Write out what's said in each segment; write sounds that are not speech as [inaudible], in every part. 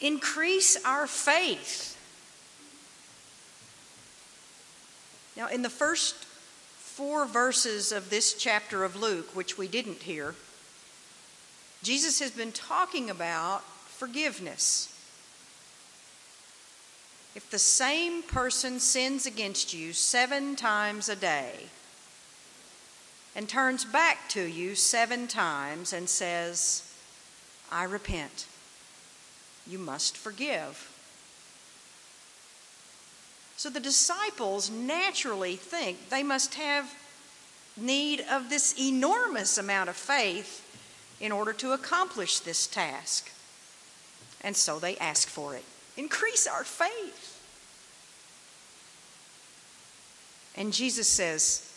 increase our faith. Now, in the first four verses of this chapter of Luke, which we didn't hear, Jesus has been talking about forgiveness. If the same person sins against you seven times a day and turns back to you seven times and says, I repent, you must forgive. So the disciples naturally think they must have need of this enormous amount of faith in order to accomplish this task. And so they ask for it. Increase our faith. And Jesus says,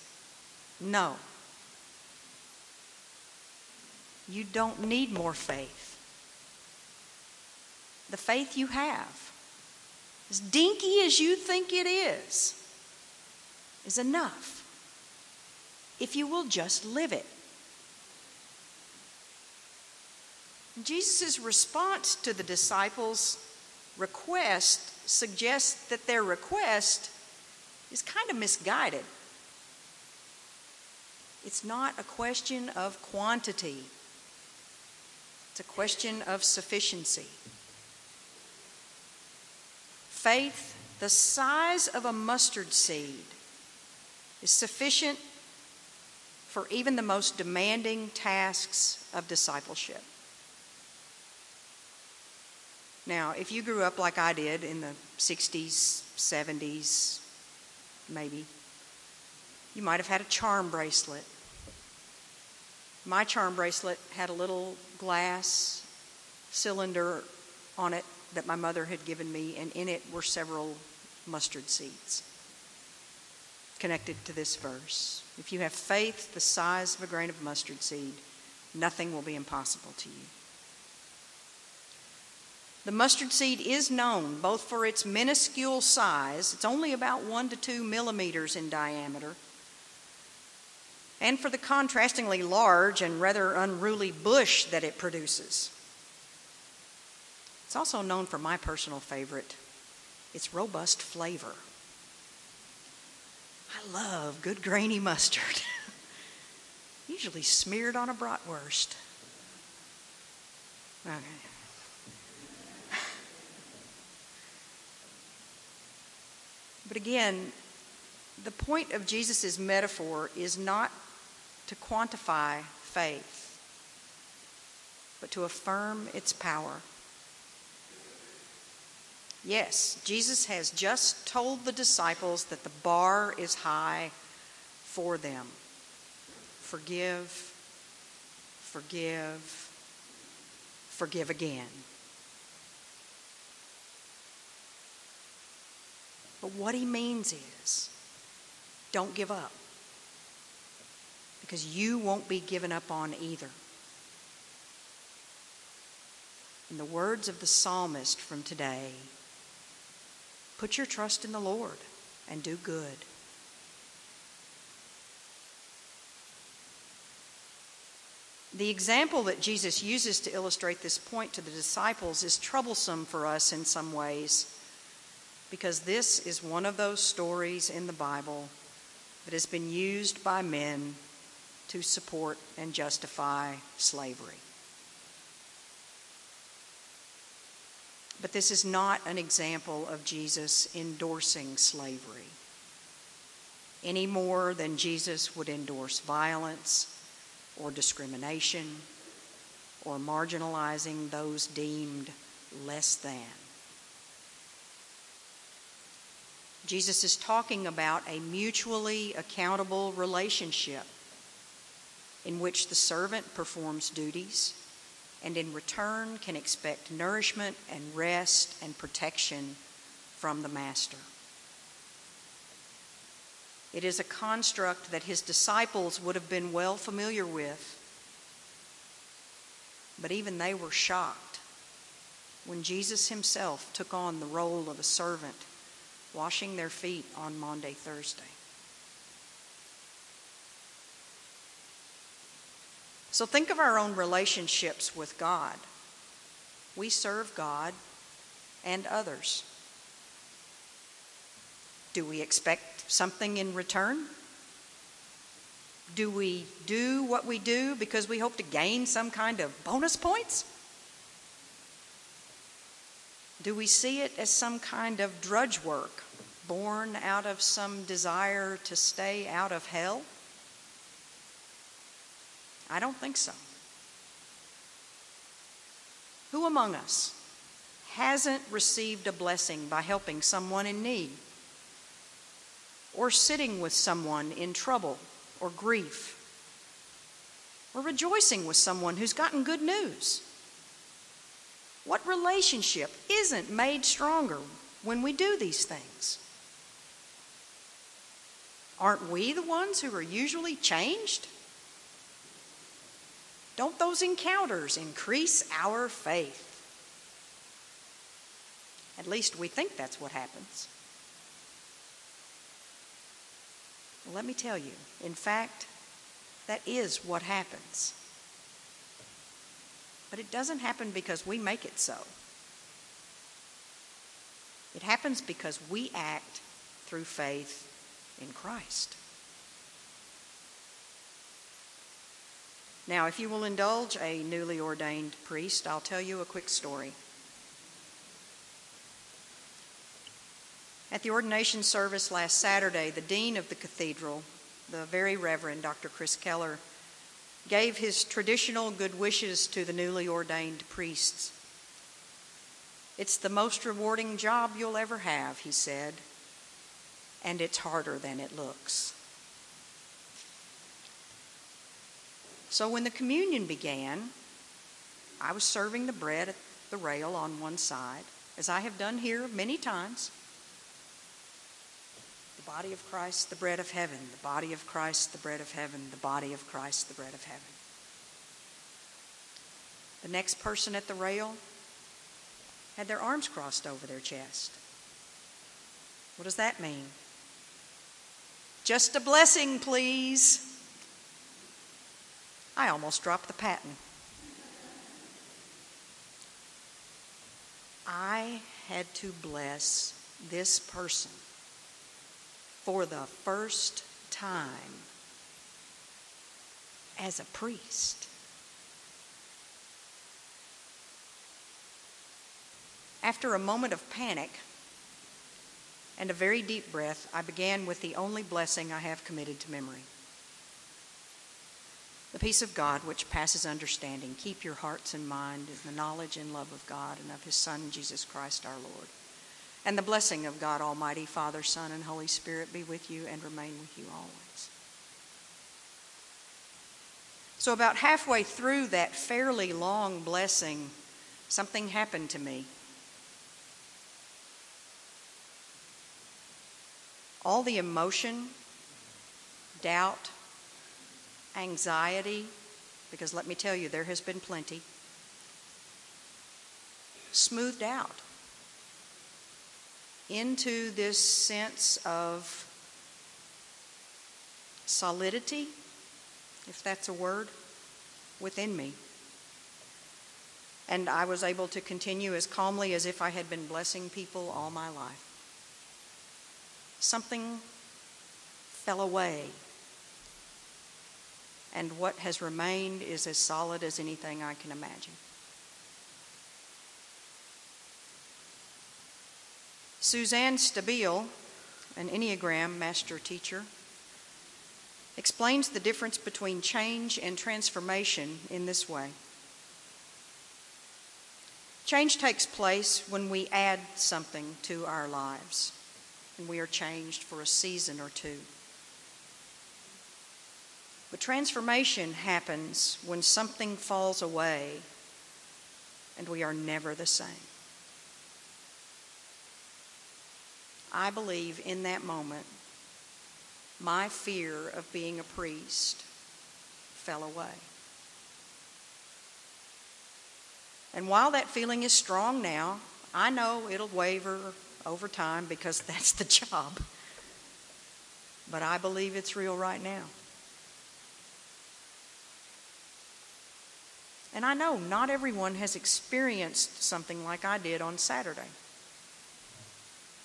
No. You don't need more faith. The faith you have, as dinky as you think it is, is enough if you will just live it. Jesus' response to the disciples' request suggests that their request is kind of misguided. It's not a question of quantity, it's a question of sufficiency. Faith, the size of a mustard seed, is sufficient for even the most demanding tasks of discipleship. Now, if you grew up like I did in the 60s, 70s, maybe, you might have had a charm bracelet. My charm bracelet had a little glass cylinder on it that my mother had given me, and in it were several mustard seeds connected to this verse. If you have faith the size of a grain of mustard seed, nothing will be impossible to you. The mustard seed is known both for its minuscule size, it's only about one to two millimeters in diameter, and for the contrastingly large and rather unruly bush that it produces. It's also known for my personal favorite its robust flavor. I love good grainy mustard, [laughs] usually smeared on a bratwurst. Okay. [laughs] But again, the point of Jesus' metaphor is not to quantify faith, but to affirm its power. Yes, Jesus has just told the disciples that the bar is high for them. Forgive, forgive, forgive again. But what he means is don't give up because you won't be given up on either. In the words of the psalmist from today, put your trust in the Lord and do good. The example that Jesus uses to illustrate this point to the disciples is troublesome for us in some ways because this is one of those stories in the Bible that has been used by men to support and justify slavery. But this is not an example of Jesus endorsing slavery any more than Jesus would endorse violence or discrimination or marginalizing those deemed less than. Jesus is talking about a mutually accountable relationship in which the servant performs duties and in return can expect nourishment and rest and protection from the master. It is a construct that his disciples would have been well familiar with, but even they were shocked when Jesus himself took on the role of a servant washing their feet on Maundy, Thursday. So think of our own relationships with God. We serve God and others. Do we expect something in return? Do we do what we do because we hope to gain some kind of bonus points? Do we see it as some kind of drudge work born out of some desire to stay out of hell? I don't think so. Who among us hasn't received a blessing by helping someone in need? Or sitting with someone in trouble or grief? Or rejoicing with someone who's gotten good news? What relationship isn't made stronger when we do these things? Aren't we the ones who are usually changed? Don't those encounters increase our faith? At least we think that's what happens. Well, let me tell you, in fact, that is what happens. But it doesn't happen because we make it so. It happens because we act through faith in Christ. Now, if you will indulge a newly ordained priest, I'll tell you a quick story. At the ordination service last Saturday, the dean of the cathedral, the very Reverend Dr. Chris Keller, gave his traditional good wishes to the newly ordained priests. It's the most rewarding job you'll ever have, he said, and it's harder than it looks. So when the communion began, I was serving the bread at the rail on one side, as I have done here many times. The body of Christ, the bread of heaven, the body of Christ, the bread of heaven, the body of Christ, the bread of heaven. The next person at the rail had their arms crossed over their chest. What does that mean? Just a blessing, please. I almost dropped the paten. I had to bless this person for the first time as a priest. After a moment of panic and a very deep breath, I began with the only blessing I have committed to memory. The peace of God, which passes understanding, keep your hearts and mind in the knowledge and love of God and of His Son, Jesus Christ our Lord. And the blessing of God Almighty, Father, Son, and Holy Spirit be with you and remain with you always. So, about halfway through that fairly long blessing, something happened to me. All the emotion, doubt, anxiety, because let me tell you, there has been plenty, smoothed out into this sense of solidity, if that's a word, within me. And I was able to continue as calmly as if I had been blessing people all my life. Something fell away. And what has remained is as solid as anything I can imagine. Suzanne Stabile, an Enneagram master teacher, explains the difference between change and transformation in this way. Change takes place when we add something to our lives and we are changed for a season or two. But transformation happens when something falls away and we are never the same. I believe in that moment, my fear of being a priest fell away. And while that feeling is strong now, I know it'll waver over time because [laughs] that's the job. But I believe it's real right now. And I know not everyone has experienced something like I did on Saturday.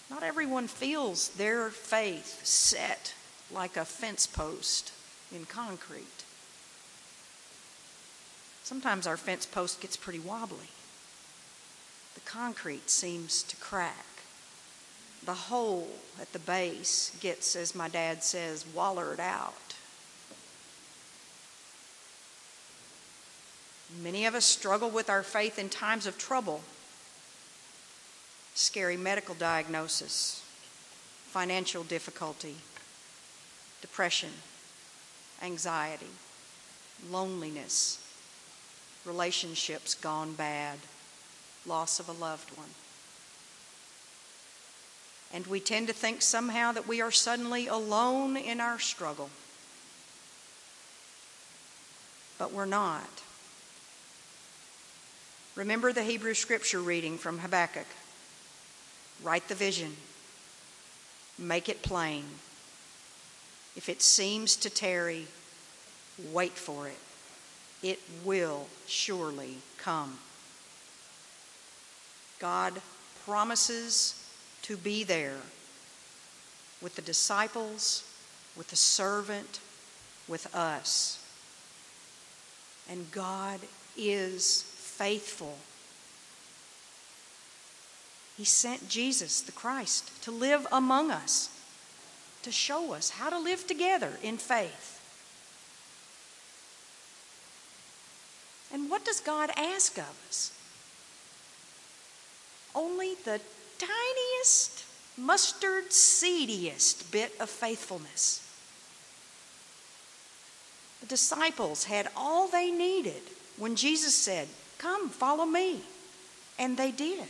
Not everyone feels their faith set like a fence post in concrete. Sometimes our fence post gets pretty wobbly. The concrete seems to crack. The hole at the base gets, as my dad says, wallered out. Many of us struggle with our faith in times of trouble scary medical diagnosis, financial difficulty, depression, anxiety, loneliness, relationships gone bad, loss of a loved one. And we tend to think somehow that we are suddenly alone in our struggle. But we're not. Remember the Hebrew scripture reading from Habakkuk. Write the vision, make it plain. If it seems to tarry, wait for it. It will surely come. God promises to be there with the disciples, with the servant, with us. And God is faithful he sent Jesus, the Christ, to live among us, to show us how to live together in faith. And what does God ask of us? Only the tiniest, mustard seediest bit of faithfulness. The disciples had all they needed when Jesus said, Come, follow me. And they did.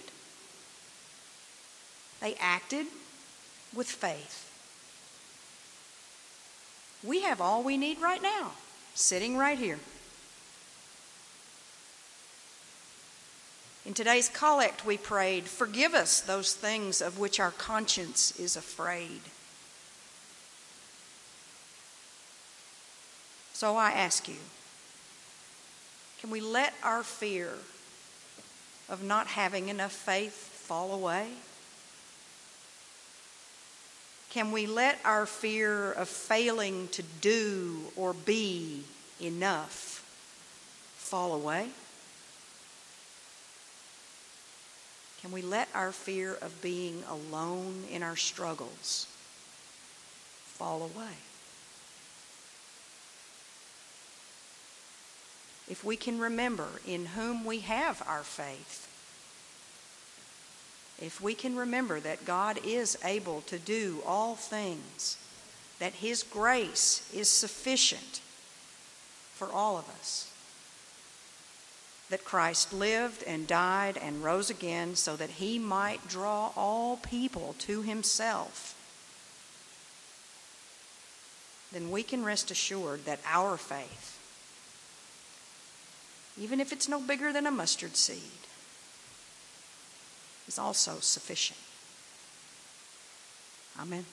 They acted with faith. We have all we need right now, sitting right here. In today's collect, we prayed, Forgive us those things of which our conscience is afraid. So I ask you, can we let our fear of not having enough faith fall away? Can we let our fear of failing to do or be enough fall away? Can we let our fear of being alone in our struggles fall away? If we can remember in whom we have our faith, if we can remember that God is able to do all things, that His grace is sufficient for all of us, that Christ lived and died and rose again so that He might draw all people to Himself, then we can rest assured that our faith, even if it's no bigger than a mustard seed, is also sufficient. Amen.